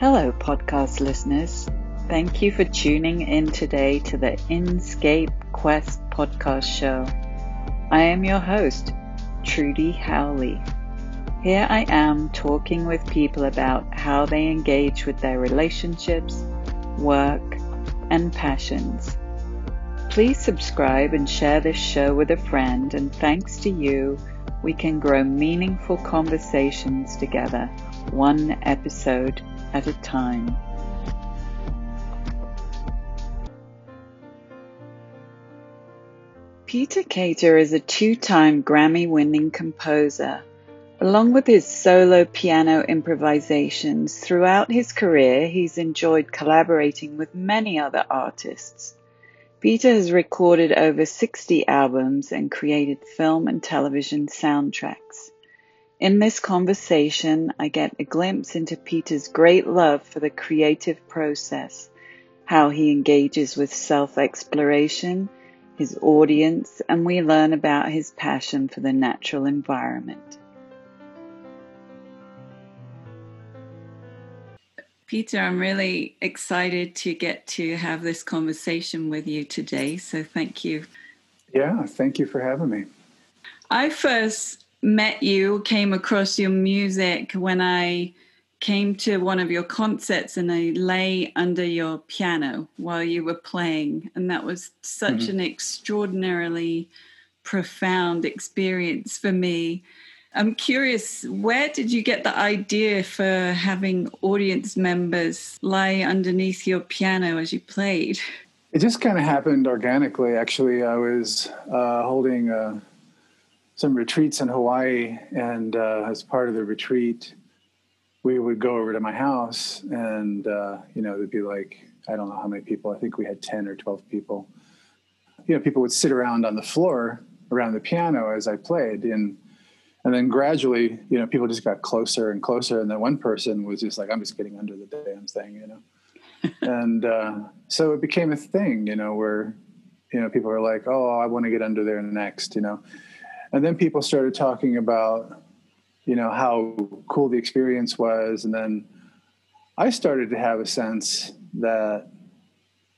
Hello, podcast listeners. Thank you for tuning in today to the Inscape Quest podcast show. I am your host, Trudy Howley. Here I am talking with people about how they engage with their relationships, work, and passions. Please subscribe and share this show with a friend, and thanks to you, we can grow meaningful conversations together, one episode at a time. Peter Kater is a two time Grammy winning composer. Along with his solo piano improvisations, throughout his career he's enjoyed collaborating with many other artists. Peter has recorded over 60 albums and created film and television soundtracks. In this conversation, I get a glimpse into Peter's great love for the creative process, how he engages with self exploration, his audience, and we learn about his passion for the natural environment. Peter, I'm really excited to get to have this conversation with you today. So thank you. Yeah, thank you for having me. I first met you, came across your music when I came to one of your concerts and I lay under your piano while you were playing. And that was such mm-hmm. an extraordinarily profound experience for me. I'm curious, where did you get the idea for having audience members lie underneath your piano as you played? It just kind of happened organically. Actually, I was uh, holding uh, some retreats in Hawaii, and uh, as part of the retreat, we would go over to my house, and uh, you know, there'd be like I don't know how many people. I think we had ten or twelve people. You know, people would sit around on the floor around the piano as I played, and and then gradually, you know, people just got closer and closer. And then one person was just like, I'm just getting under the damn thing, you know? and uh, so it became a thing, you know, where, you know, people were like, oh, I want to get under there next, you know? And then people started talking about, you know, how cool the experience was. And then I started to have a sense that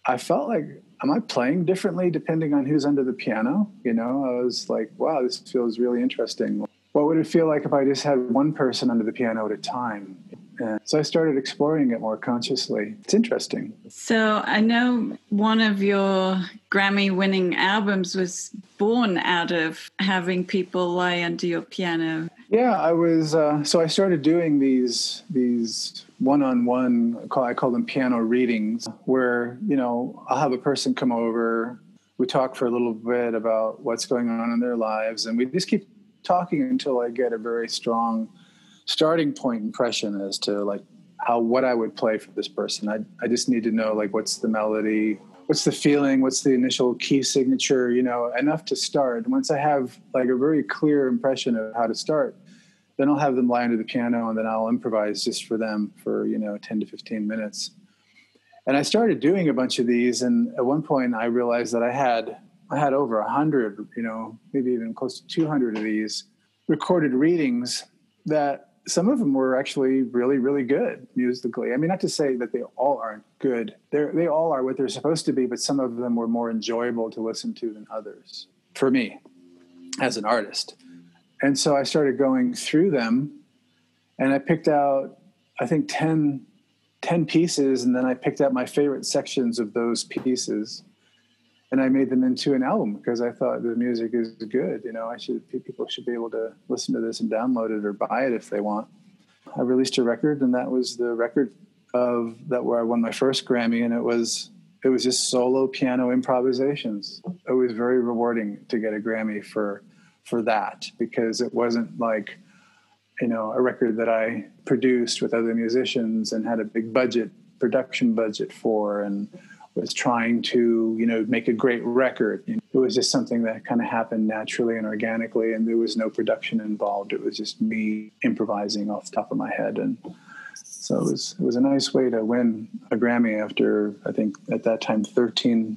I felt like, am I playing differently depending on who's under the piano? You know, I was like, wow, this feels really interesting what would it feel like if I just had one person under the piano at a time? And so I started exploring it more consciously. It's interesting. So I know one of your Grammy winning albums was born out of having people lie under your piano. Yeah, I was. Uh, so I started doing these these one-on-one. I call them piano readings, where you know I'll have a person come over. We talk for a little bit about what's going on in their lives, and we just keep talking until I get a very strong starting point impression as to like how what I would play for this person. I I just need to know like what's the melody, what's the feeling, what's the initial key signature, you know, enough to start. Once I have like a very clear impression of how to start, then I'll have them lie under the piano and then I'll improvise just for them for, you know, 10 to 15 minutes. And I started doing a bunch of these and at one point I realized that I had I had over a hundred, you know, maybe even close to 200 of these recorded readings that some of them were actually really, really good musically. I mean, not to say that they all aren't good. They they all are what they're supposed to be, but some of them were more enjoyable to listen to than others for me as an artist. And so I started going through them and I picked out, I think 10, 10 pieces. And then I picked out my favorite sections of those pieces and I made them into an album because I thought the music is good. You know, I should people should be able to listen to this and download it or buy it if they want. I released a record, and that was the record of that where I won my first Grammy, and it was it was just solo piano improvisations. It was very rewarding to get a Grammy for for that because it wasn't like you know a record that I produced with other musicians and had a big budget production budget for and was trying to you know make a great record. It was just something that kind of happened naturally and organically and there was no production involved. It was just me improvising off the top of my head. And so it was it was a nice way to win a grammy after i think at that time 13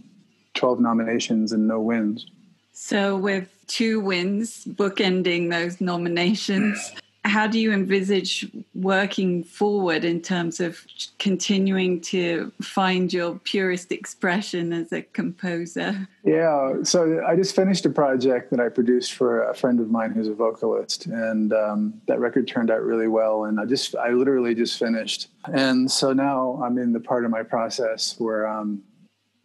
12 nominations and no wins. So with two wins bookending those nominations how do you envisage working forward in terms of continuing to find your purest expression as a composer? Yeah, so I just finished a project that I produced for a friend of mine who's a vocalist, and um, that record turned out really well. And I just, I literally just finished, and so now I'm in the part of my process where I'm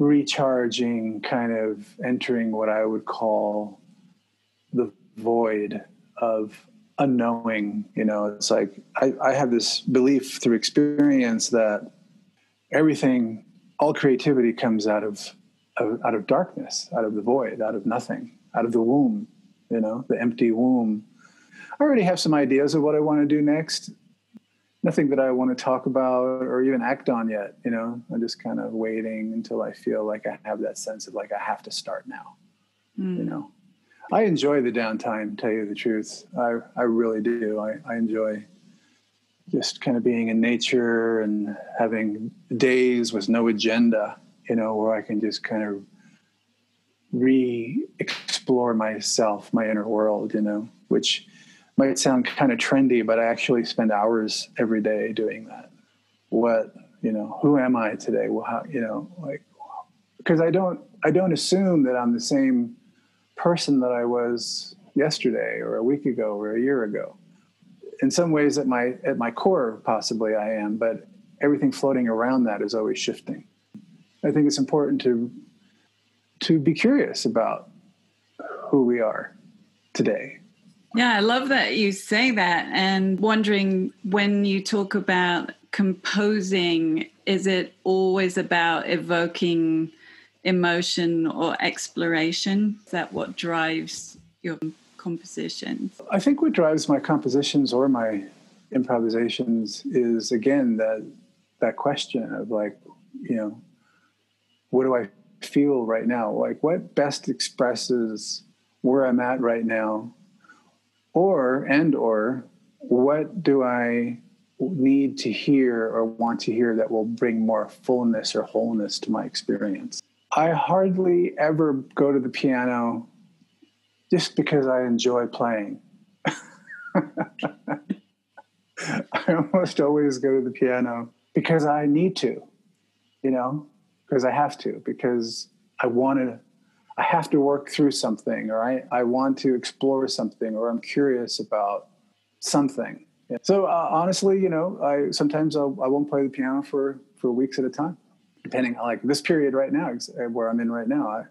recharging, kind of entering what I would call the void of unknowing you know it's like I, I have this belief through experience that everything all creativity comes out of, of out of darkness out of the void out of nothing out of the womb you know the empty womb. I already have some ideas of what i want to do next. Nothing that i want to talk about or even act on yet you know? I'm just kind of waiting until i feel like i have that sense of like i have to start now mm. you know I enjoy the downtime, tell you the truth. I, I really do. I, I enjoy just kind of being in nature and having days with no agenda, you know, where I can just kind of re explore myself, my inner world, you know, which might sound kind of trendy, but I actually spend hours every day doing that. What, you know, who am I today? Well, how, you know, like, because I don't, I don't assume that I'm the same person that I was yesterday or a week ago or a year ago. In some ways, at my at my core, possibly I am, but everything floating around that is always shifting. I think it's important to to be curious about who we are today. Yeah, I love that you say that and wondering when you talk about composing, is it always about evoking emotion or exploration? Is that what drives your compositions? I think what drives my compositions or my improvisations is again that that question of like, you know, what do I feel right now? Like what best expresses where I'm at right now? Or and or what do I need to hear or want to hear that will bring more fullness or wholeness to my experience? I hardly ever go to the piano just because I enjoy playing. I almost always go to the piano because I need to, you know, because I have to, because I want to, I have to work through something, or I, I want to explore something, or I'm curious about something. So uh, honestly, you know, I sometimes I'll, I won't play the piano for for weeks at a time depending on like this period right now uh, where I'm in right now, I,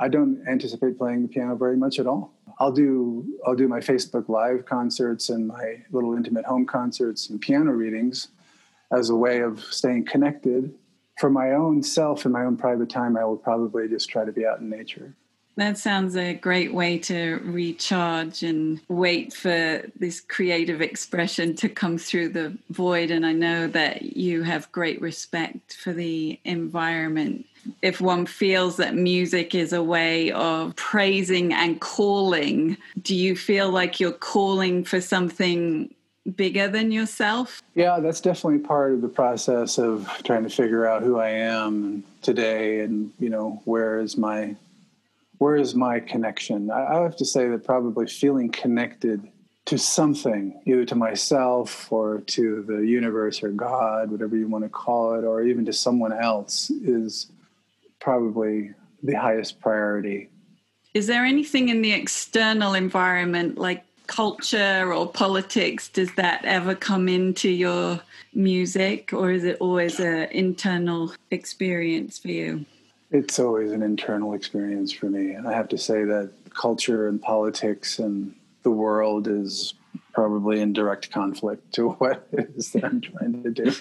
I don't anticipate playing the piano very much at all. I'll do I'll do my Facebook live concerts and my little intimate home concerts and piano readings as a way of staying connected. For my own self and my own private time, I will probably just try to be out in nature. That sounds a great way to recharge and wait for this creative expression to come through the void. And I know that you have great respect for the environment. If one feels that music is a way of praising and calling, do you feel like you're calling for something bigger than yourself? Yeah, that's definitely part of the process of trying to figure out who I am today and, you know, where is my where is my connection? I, I have to say that probably feeling connected to something, either to myself or to the universe or God, whatever you want to call it, or even to someone else, is probably the highest priority. Is there anything in the external environment, like culture or politics, does that ever come into your music, or is it always an internal experience for you? It's always an internal experience for me. And I have to say that culture and politics and the world is probably in direct conflict to what it is that I'm trying to do.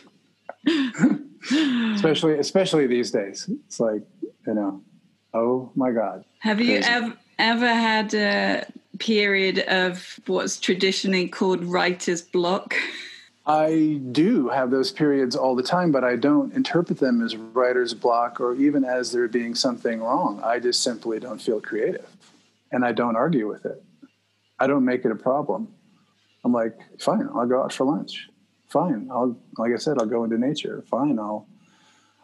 especially especially these days. It's like, you know, oh my God. Have crazy. you ever ever had a period of what's traditionally called writer's block? I do have those periods all the time, but I don't interpret them as writer's block or even as there being something wrong. I just simply don't feel creative and I don't argue with it. I don't make it a problem. I'm like, fine, I'll go out for lunch. Fine, I'll like I said, I'll go into nature. Fine, I'll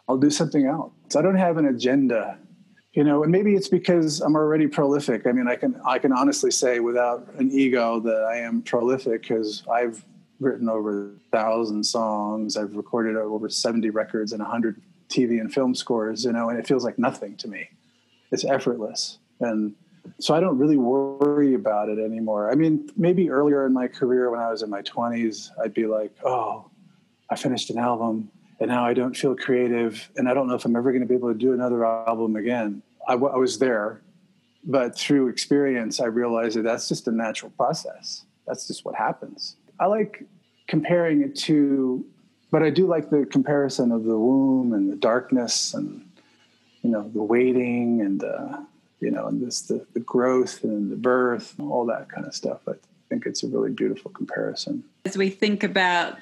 I'll do something else. I don't have an agenda you know and maybe it's because i'm already prolific i mean i can i can honestly say without an ego that i am prolific because i've written over a thousand songs i've recorded over 70 records and 100 tv and film scores you know and it feels like nothing to me it's effortless and so i don't really worry about it anymore i mean maybe earlier in my career when i was in my 20s i'd be like oh i finished an album and now I don't feel creative, and I don't know if I'm ever going to be able to do another album again. I, w- I was there, but through experience, I realized that that's just a natural process. That's just what happens. I like comparing it to, but I do like the comparison of the womb and the darkness and you know the waiting and uh, you know and this the, the growth and the birth and all that kind of stuff. I think it's a really beautiful comparison. As we think about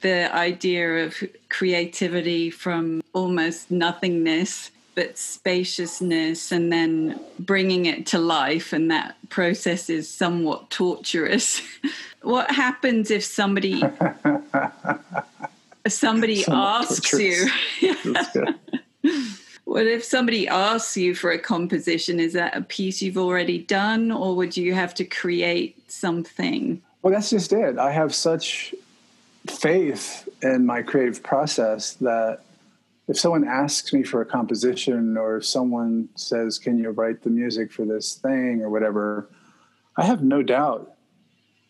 the idea of creativity from almost nothingness but spaciousness and then bringing it to life and that process is somewhat torturous. What happens if somebody somebody somewhat asks torturous. you what if somebody asks you for a composition is that a piece you've already done or would you have to create something? Well that's just it. I have such faith in my creative process that if someone asks me for a composition or if someone says, Can you write the music for this thing or whatever, I have no doubt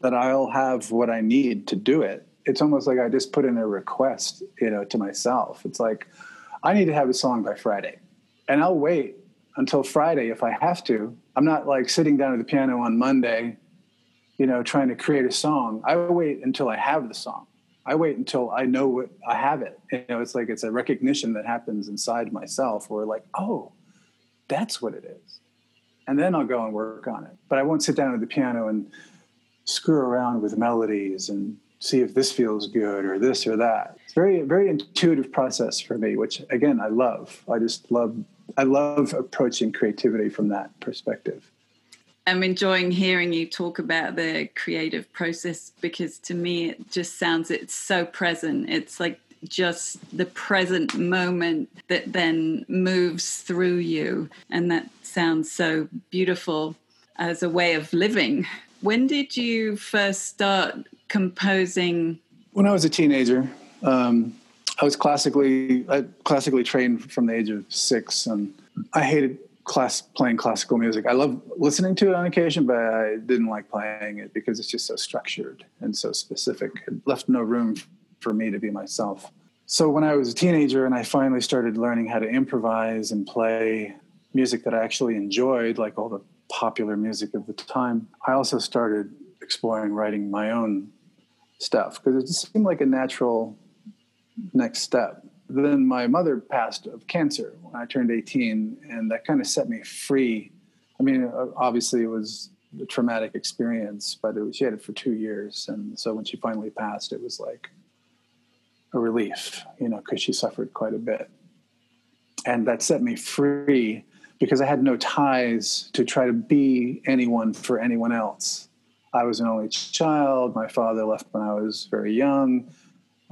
that I'll have what I need to do it. It's almost like I just put in a request, you know, to myself. It's like, I need to have a song by Friday. And I'll wait until Friday if I have to. I'm not like sitting down at the piano on Monday, you know, trying to create a song. I wait until I have the song. I wait until I know what I have it. You know, it's like it's a recognition that happens inside myself where like, oh, that's what it is. And then I'll go and work on it. But I won't sit down at the piano and screw around with melodies and see if this feels good or this or that. It's very, very intuitive process for me, which again I love. I just love I love approaching creativity from that perspective. I'm enjoying hearing you talk about the creative process because to me it just sounds it's so present. It's like just the present moment that then moves through you. And that sounds so beautiful as a way of living. When did you first start composing? When I was a teenager. Um, I was classically I classically trained from the age of six, and I hated class playing classical music. I love listening to it on occasion, but I didn't like playing it because it's just so structured and so specific. It left no room for me to be myself. So when I was a teenager and I finally started learning how to improvise and play music that I actually enjoyed, like all the popular music of the time, I also started exploring writing my own stuff because it just seemed like a natural next step then my mother passed of cancer when I turned 18, and that kind of set me free. I mean, obviously, it was a traumatic experience, but was, she had it for two years. And so when she finally passed, it was like a relief, you know, because she suffered quite a bit. And that set me free because I had no ties to try to be anyone for anyone else. I was an only child. My father left when I was very young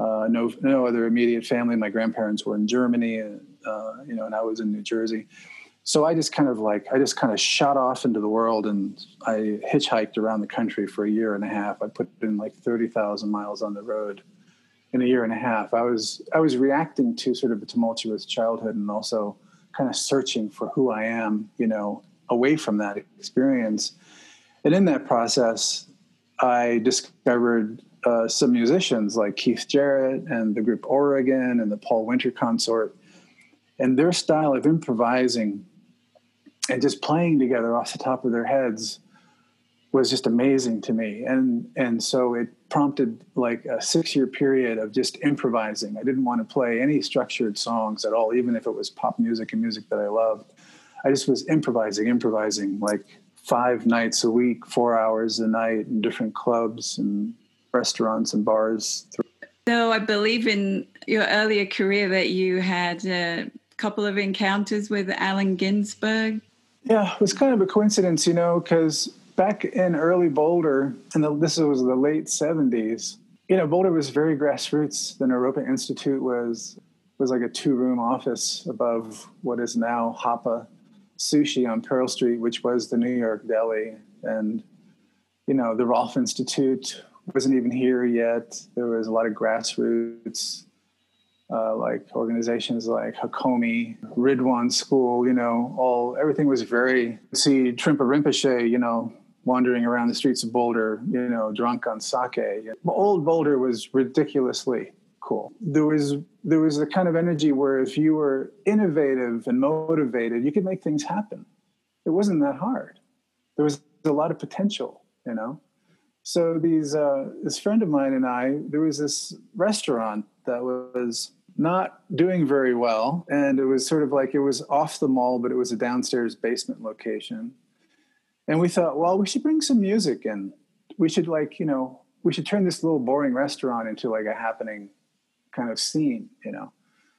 uh, no, no other immediate family. My grandparents were in Germany, uh, you know, and I was in New Jersey. So I just kind of like I just kind of shot off into the world, and I hitchhiked around the country for a year and a half. I put in like thirty thousand miles on the road in a year and a half. I was I was reacting to sort of a tumultuous childhood, and also kind of searching for who I am, you know, away from that experience. And in that process, I discovered uh, some musicians like Keith Jarrett and the group Oregon and the Paul Winter Consort. And their style of improvising and just playing together off the top of their heads was just amazing to me. And and so it prompted like a six year period of just improvising. I didn't want to play any structured songs at all, even if it was pop music and music that I loved. I just was improvising, improvising like five nights a week, four hours a night in different clubs and restaurants and bars. So I believe in your earlier career that you had a couple of encounters with Allen Ginsberg. Yeah, it was kind of a coincidence, you know, because back in early Boulder, and this was the late '70s. You know, Boulder was very grassroots. The Naropa Institute was was like a two room office above what is now Hapa sushi on Pearl Street, which was the New York Deli. And, you know, the Rolf Institute wasn't even here yet. There was a lot of grassroots, uh, like organizations like Hakomi, Ridhwan School, you know, all, everything was very, see Trungpa Rinpoche, you know, wandering around the streets of Boulder, you know, drunk on sake. Old Boulder was ridiculously cool. There was there was a kind of energy where if you were innovative and motivated, you could make things happen. It wasn't that hard. There was a lot of potential, you know. So these uh, this friend of mine and I, there was this restaurant that was not doing very well, and it was sort of like it was off the mall, but it was a downstairs basement location. And we thought, well, we should bring some music and We should like, you know, we should turn this little boring restaurant into like a happening kind of scene, you know,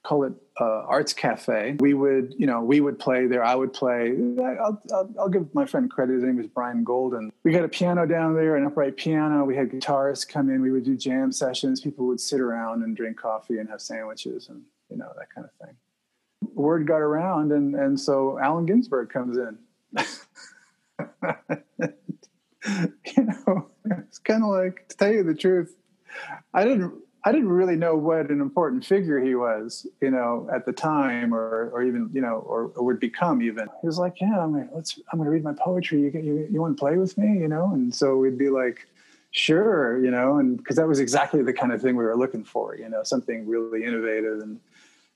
call it uh, arts cafe. We would, you know, we would play there. I would play. I'll, I'll, I'll, give my friend credit. His name was Brian Golden. We got a piano down there, an upright piano. We had guitarists come in. We would do jam sessions. People would sit around and drink coffee and have sandwiches and you know that kind of thing. Word got around, and and so Allen Ginsberg comes in. you know, it's kind of like to tell you the truth. I didn't I didn't really know what an important figure he was, you know, at the time, or or even you know, or, or would become even. He was like, "Yeah, I'm gonna let's I'm gonna read my poetry. You you you want to play with me, you know?" And so we'd be like, "Sure," you know, and because that was exactly the kind of thing we were looking for, you know, something really innovative. And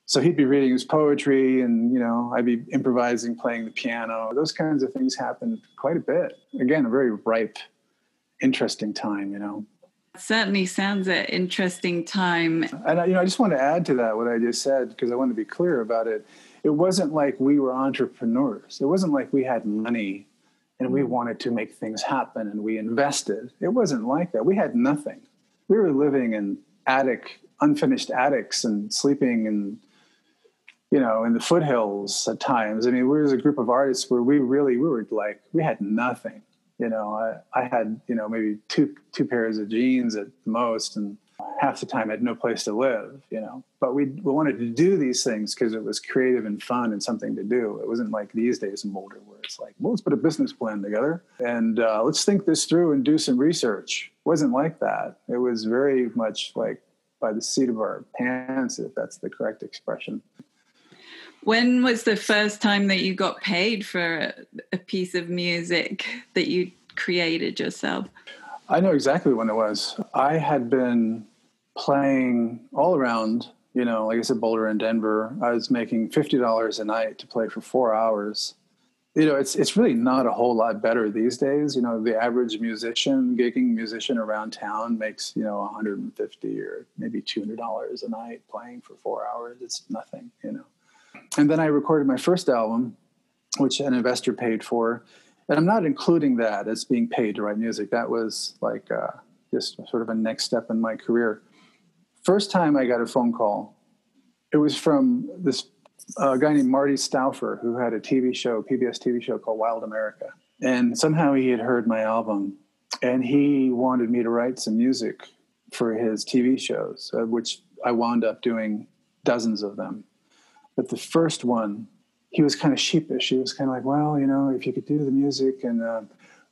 so he'd be reading his poetry, and you know, I'd be improvising, playing the piano. Those kinds of things happened quite a bit. Again, a very ripe, interesting time, you know certainly sounds an interesting time. And you know, I just want to add to that what I just said because I want to be clear about it. It wasn't like we were entrepreneurs. It wasn't like we had money and we wanted to make things happen and we invested. It wasn't like that. We had nothing. We were living in attic, unfinished attics and sleeping in you know, in the foothills at times. I mean, we were a group of artists where we really we were like we had nothing you know, I, I had, you know, maybe two, two pairs of jeans at most. And half the time I had no place to live, you know, but we, we wanted to do these things because it was creative and fun and something to do. It wasn't like these days in Boulder where it's like, well, let's put a business plan together and uh, let's think this through and do some research. It wasn't like that. It was very much like by the seat of our pants, if that's the correct expression. When was the first time that you got paid for a piece of music that you created yourself? I know exactly when it was. I had been playing all around, you know, like I said, Boulder and Denver. I was making $50 a night to play for four hours. You know, it's it's really not a whole lot better these days. You know, the average musician, gigging musician around town makes, you know, 150 or maybe $200 a night playing for four hours. It's nothing, you know and then I recorded my first album, which an investor paid for. And I'm not including that as being paid to write music. That was like uh, just sort of a next step in my career. First time I got a phone call, it was from this uh, guy named Marty Stouffer, who had a TV show, PBS TV show called Wild America. And somehow he had heard my album and he wanted me to write some music for his TV shows, uh, which I wound up doing dozens of them. But the first one, he was kind of sheepish. He was kind of like, well, you know, if you could do the music and uh,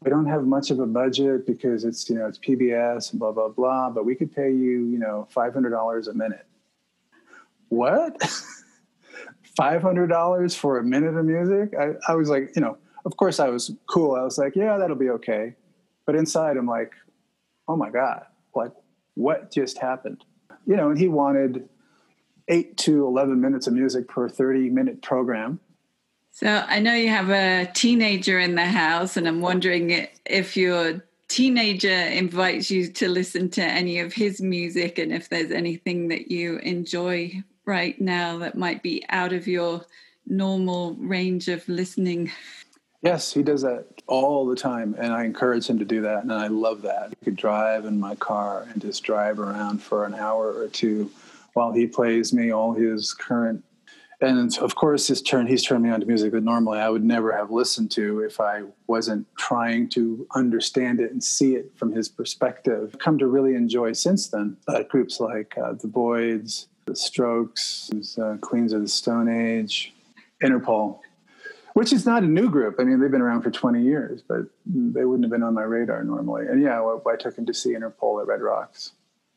we don't have much of a budget because it's, you know, it's PBS and blah, blah, blah, but we could pay you, you know, $500 a minute. What? $500 for a minute of music? I, I was like, you know, of course I was cool. I was like, yeah, that'll be okay. But inside I'm like, oh my God, like what just happened? You know, and he wanted eight to 11 minutes of music per 30 minute program. So I know you have a teenager in the house, and I'm wondering if your teenager invites you to listen to any of his music and if there's anything that you enjoy right now that might be out of your normal range of listening. Yes, he does that all the time, and I encourage him to do that, and I love that. He could drive in my car and just drive around for an hour or two while he plays me all his current and of course his turn he's turned me on to music that normally i would never have listened to if i wasn't trying to understand it and see it from his perspective I've come to really enjoy since then uh, groups like uh, the Voidz the strokes uh, queens of the stone age interpol which is not a new group. I mean, they've been around for 20 years, but they wouldn't have been on my radar normally. And yeah, I, I took him to see Interpol at Red Rocks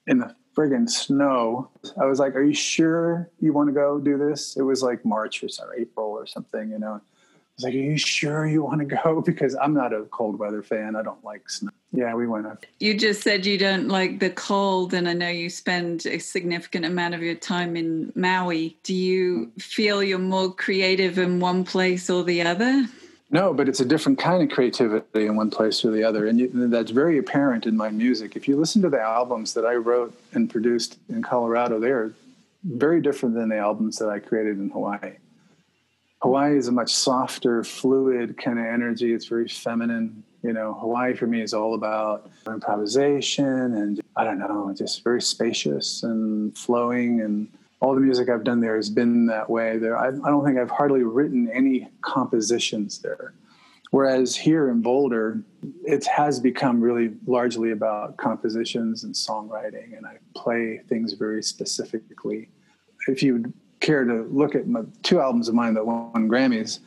in the friggin' snow. I was like, "Are you sure you want to go do this?" It was like March or April or something, you know. I was like, "Are you sure you want to go?" Because I'm not a cold weather fan. I don't like snow. Yeah, we went up. You just said you don't like the cold, and I know you spend a significant amount of your time in Maui. Do you feel you're more creative in one place or the other? No, but it's a different kind of creativity in one place or the other. And you, that's very apparent in my music. If you listen to the albums that I wrote and produced in Colorado, they're very different than the albums that I created in Hawaii. Hawaii is a much softer, fluid kind of energy. It's very feminine. You know, Hawaii for me is all about improvisation and I don't know, just very spacious and flowing. And all the music I've done there has been that way. There, I, I don't think I've hardly written any compositions there. Whereas here in Boulder, it has become really largely about compositions and songwriting, and I play things very specifically. If you care to look at my, two albums of mine that won Grammys,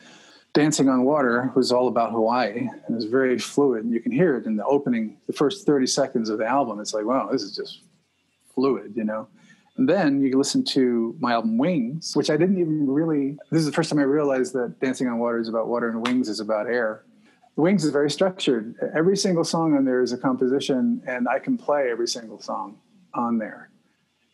Dancing on Water was all about Hawaii. and was very fluid. And you can hear it in the opening, the first 30 seconds of the album. It's like, wow, this is just fluid, you know? And then you listen to my album Wings, which I didn't even really, this is the first time I realized that Dancing on Water is about water and Wings is about air. Wings is very structured. Every single song on there is a composition, and I can play every single song on there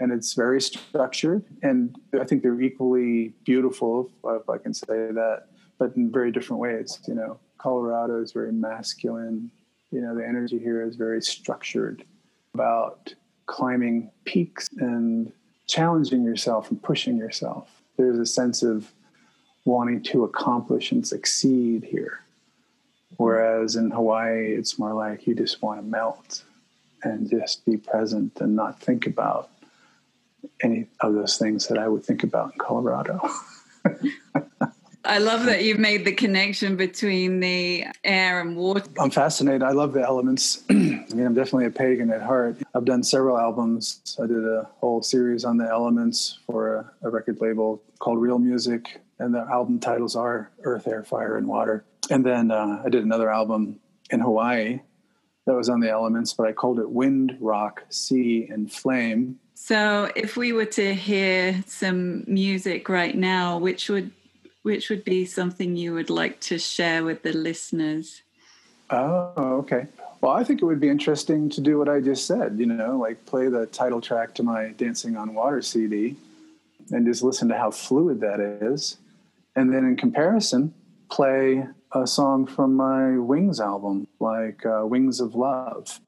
and it's very structured. And I think they're equally beautiful, if I can say that, but in very different ways. You know, Colorado is very masculine. You know, the energy here is very structured about climbing peaks and challenging yourself and pushing yourself. There's a sense of wanting to accomplish and succeed here. Whereas in Hawaii, it's more like you just want to melt and just be present and not think about any of those things that I would think about in Colorado. I love that you've made the connection between the air and water. I'm fascinated. I love the elements. I mean, I'm definitely a pagan at heart. I've done several albums. I did a whole series on the elements for a, a record label called Real Music, and the album titles are Earth, Air, Fire, and Water. And then uh, I did another album in Hawaii that was on the elements, but I called it Wind, Rock, Sea, and Flame so, if we were to hear some music right now, which would which would be something you would like to share with the listeners? Oh, okay. Well, I think it would be interesting to do what I just said, you know, like play the title track to my Dancing on Water CD and just listen to how fluid that is. And then in comparison, play a song from my Wings album, like uh, Wings of Love.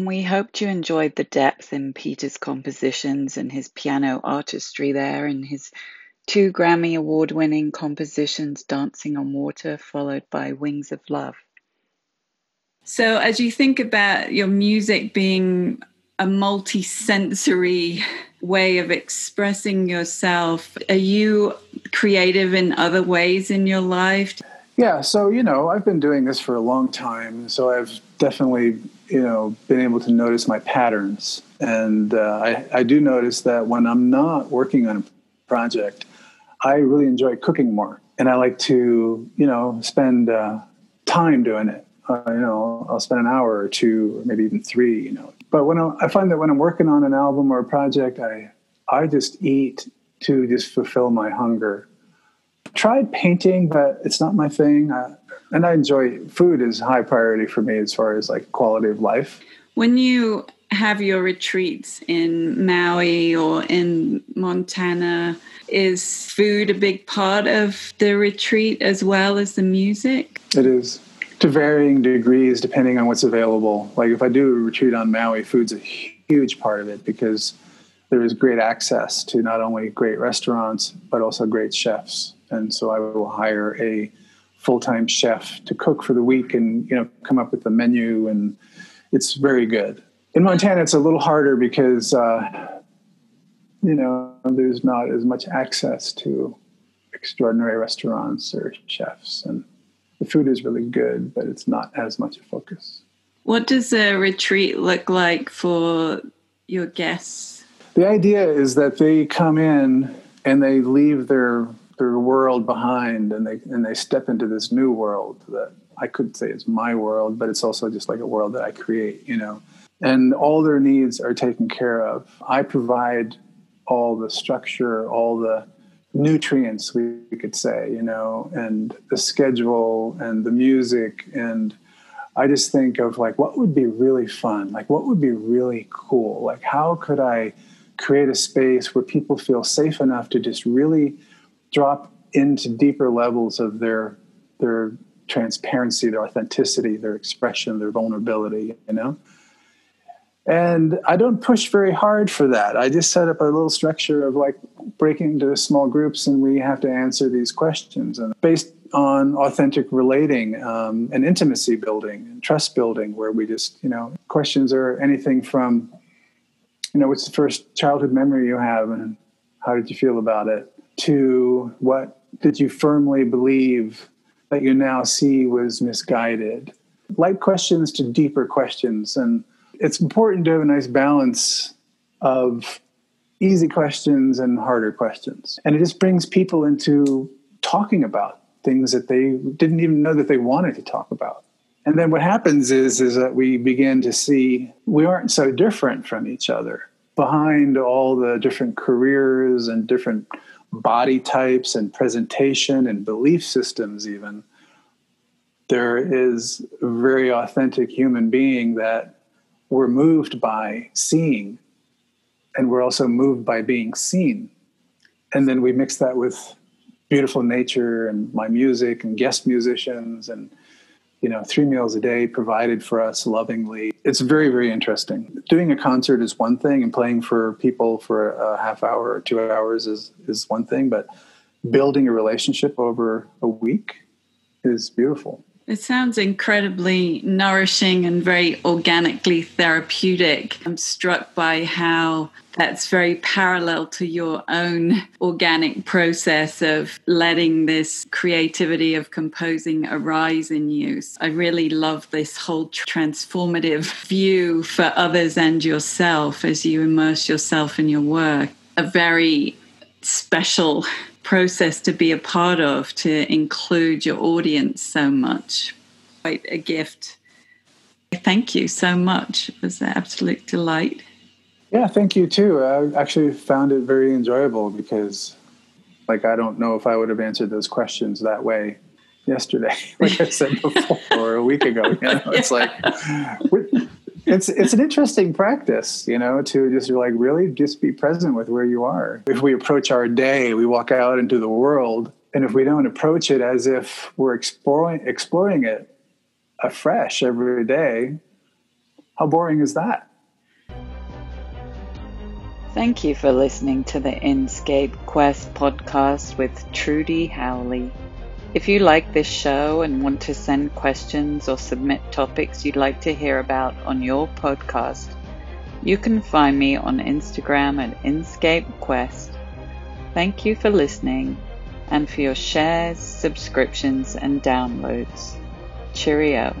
And we hoped you enjoyed the depth in Peter's compositions and his piano artistry there in his two Grammy Award winning compositions, Dancing on Water, followed by Wings of Love. So, as you think about your music being a multi sensory way of expressing yourself, are you creative in other ways in your life? Yeah, so you know, I've been doing this for a long time, so I've definitely you know been able to notice my patterns, and uh, I, I do notice that when I'm not working on a project, I really enjoy cooking more, and I like to you know spend uh, time doing it. Uh, you know, I'll spend an hour or two, or maybe even three. You know, but when I, I find that when I'm working on an album or a project, I I just eat to just fulfill my hunger tried painting, but it's not my thing. Uh, and I enjoy food is high priority for me as far as like quality of life. When you have your retreats in Maui or in Montana, is food a big part of the retreat as well as the music? It is to varying degrees depending on what's available. Like if I do a retreat on Maui, food's a huge part of it because there is great access to not only great restaurants but also great chefs and so I will hire a full-time chef to cook for the week and you know come up with the menu and it's very good. In montana it's a little harder because uh, you know there's not as much access to extraordinary restaurants or chefs and the food is really good but it's not as much a focus. What does a retreat look like for your guests? The idea is that they come in and they leave their their world behind and they and they step into this new world that I could say is my world, but it's also just like a world that I create, you know. And all their needs are taken care of. I provide all the structure, all the nutrients we could say, you know, and the schedule and the music and I just think of like what would be really fun? Like what would be really cool? Like how could I create a space where people feel safe enough to just really drop into deeper levels of their their transparency, their authenticity, their expression, their vulnerability, you know? And I don't push very hard for that. I just set up a little structure of like breaking into small groups and we have to answer these questions. And based on authentic relating um, and intimacy building and trust building, where we just, you know, questions are anything from, you know, what's the first childhood memory you have and how did you feel about it? To what did you firmly believe that you now see was misguided? Light questions to deeper questions. And it's important to have a nice balance of easy questions and harder questions. And it just brings people into talking about things that they didn't even know that they wanted to talk about. And then what happens is is that we begin to see we aren't so different from each other. Behind all the different careers and different body types and presentation and belief systems, even, there is a very authentic human being that we're moved by seeing, and we're also moved by being seen. And then we mix that with beautiful nature and my music and guest musicians and you know, three meals a day provided for us lovingly. It's very, very interesting. Doing a concert is one thing, and playing for people for a half hour or two hours is is one thing, but building a relationship over a week is beautiful. It sounds incredibly nourishing and very organically therapeutic. I'm struck by how that's very parallel to your own organic process of letting this creativity of composing arise in you. I really love this whole transformative view for others and yourself as you immerse yourself in your work. A very special process to be a part of to include your audience so much. Quite a gift. Thank you so much. It was an absolute delight. Yeah, thank you too. I actually found it very enjoyable because, like, I don't know if I would have answered those questions that way yesterday, like I said before, or a week ago. You know, it's like it's it's an interesting practice, you know, to just like really just be present with where you are. If we approach our day, we walk out into the world, and if we don't approach it as if we're exploring exploring it afresh every day, How boring is that? Thank you for listening to the Inscape Quest podcast with Trudy Howley. If you like this show and want to send questions or submit topics you'd like to hear about on your podcast, you can find me on Instagram at Inscape Quest. Thank you for listening and for your shares, subscriptions, and downloads. Cheerio.